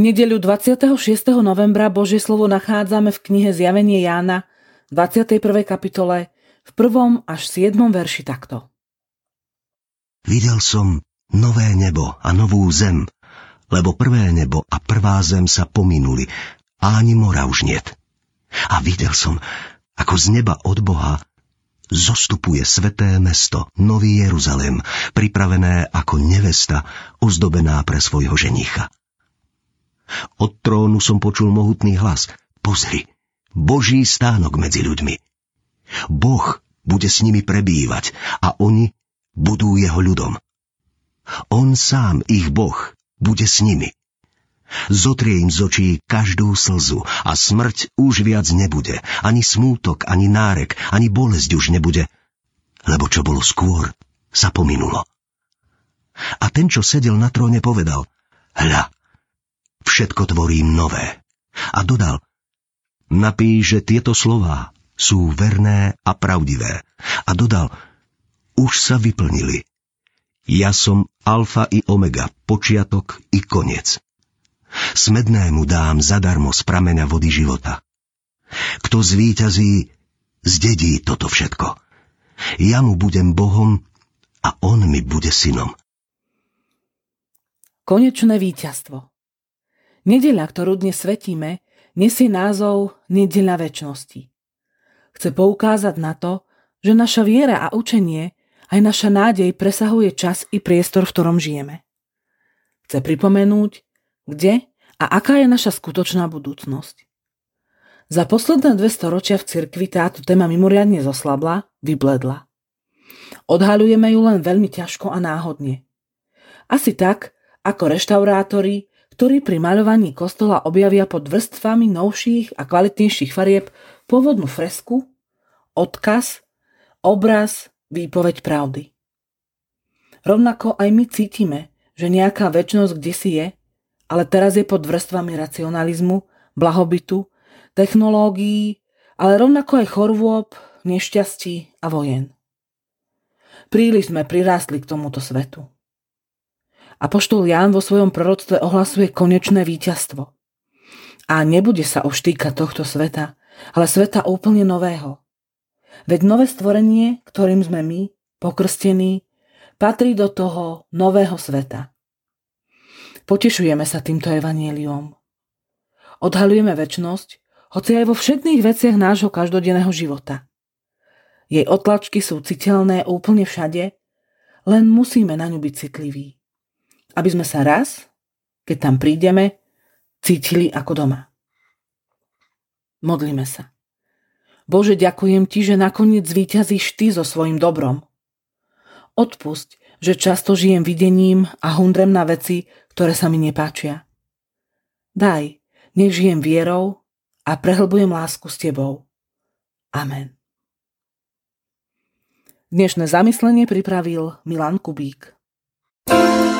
nedeľu 26. novembra Božie slovo nachádzame v knihe Zjavenie Jána 21. kapitole v 1. až 7. verši takto. Videl som nové nebo a novú zem, lebo prvé nebo a prvá zem sa pominuli a ani mora už niet. A videl som, ako z neba od Boha zostupuje sveté mesto, Nový Jeruzalém, pripravené ako nevesta, ozdobená pre svojho ženicha. Od trónu som počul mohutný hlas. Pozri, Boží stánok medzi ľuďmi. Boh bude s nimi prebývať a oni budú jeho ľudom. On sám, ich Boh, bude s nimi. Zotrie im z očí každú slzu a smrť už viac nebude, ani smútok, ani nárek, ani bolesť už nebude, lebo čo bolo skôr, sa pominulo. A ten, čo sedel na tróne, povedal, hľa, všetko tvorím nové. A dodal, napíš, že tieto slová sú verné a pravdivé. A dodal, už sa vyplnili. Ja som alfa i omega, počiatok i koniec. Smednému dám zadarmo z prameňa vody života. Kto zvíťazí, zdedí toto všetko. Ja mu budem Bohom a on mi bude synom. Konečné víťazstvo Nedeľa, ktorú dnes svetíme, nesie názov Nedeľa väčšnosti. Chce poukázať na to, že naša viera a učenie, aj naša nádej presahuje čas i priestor, v ktorom žijeme. Chce pripomenúť, kde a aká je naša skutočná budúcnosť. Za posledné dve storočia v cirkvi táto téma mimoriadne zoslabla, vybledla. Odhaľujeme ju len veľmi ťažko a náhodne. Asi tak, ako reštaurátori ktorí pri maľovaní kostola objavia pod vrstvami novších a kvalitnejších farieb pôvodnú fresku, odkaz, obraz, výpoveď pravdy. Rovnako aj my cítime, že nejaká väčnosť kde si je, ale teraz je pod vrstvami racionalizmu, blahobytu, technológií, ale rovnako aj chorôb, nešťastí a vojen. Príliš sme prirástli k tomuto svetu. Apoštol Ján vo svojom proroctve ohlasuje konečné víťazstvo. A nebude sa už týkať tohto sveta, ale sveta úplne nového. Veď nové stvorenie, ktorým sme my, pokrstení, patrí do toho nového sveta. Potešujeme sa týmto evanieliom. Odhalujeme väčnosť, hoci aj vo všetných veciach nášho každodenného života. Jej otlačky sú citeľné úplne všade, len musíme na ňu byť citliví aby sme sa raz, keď tam prídeme, cítili ako doma. Modlíme sa. Bože, ďakujem Ti, že nakoniec zvíťazíš Ty so svojim dobrom. Odpusť, že často žijem videním a hundrem na veci, ktoré sa mi nepáčia. Daj, nech žijem vierou a prehlbujem lásku s Tebou. Amen. Dnešné zamyslenie pripravil Milan Kubík. thank you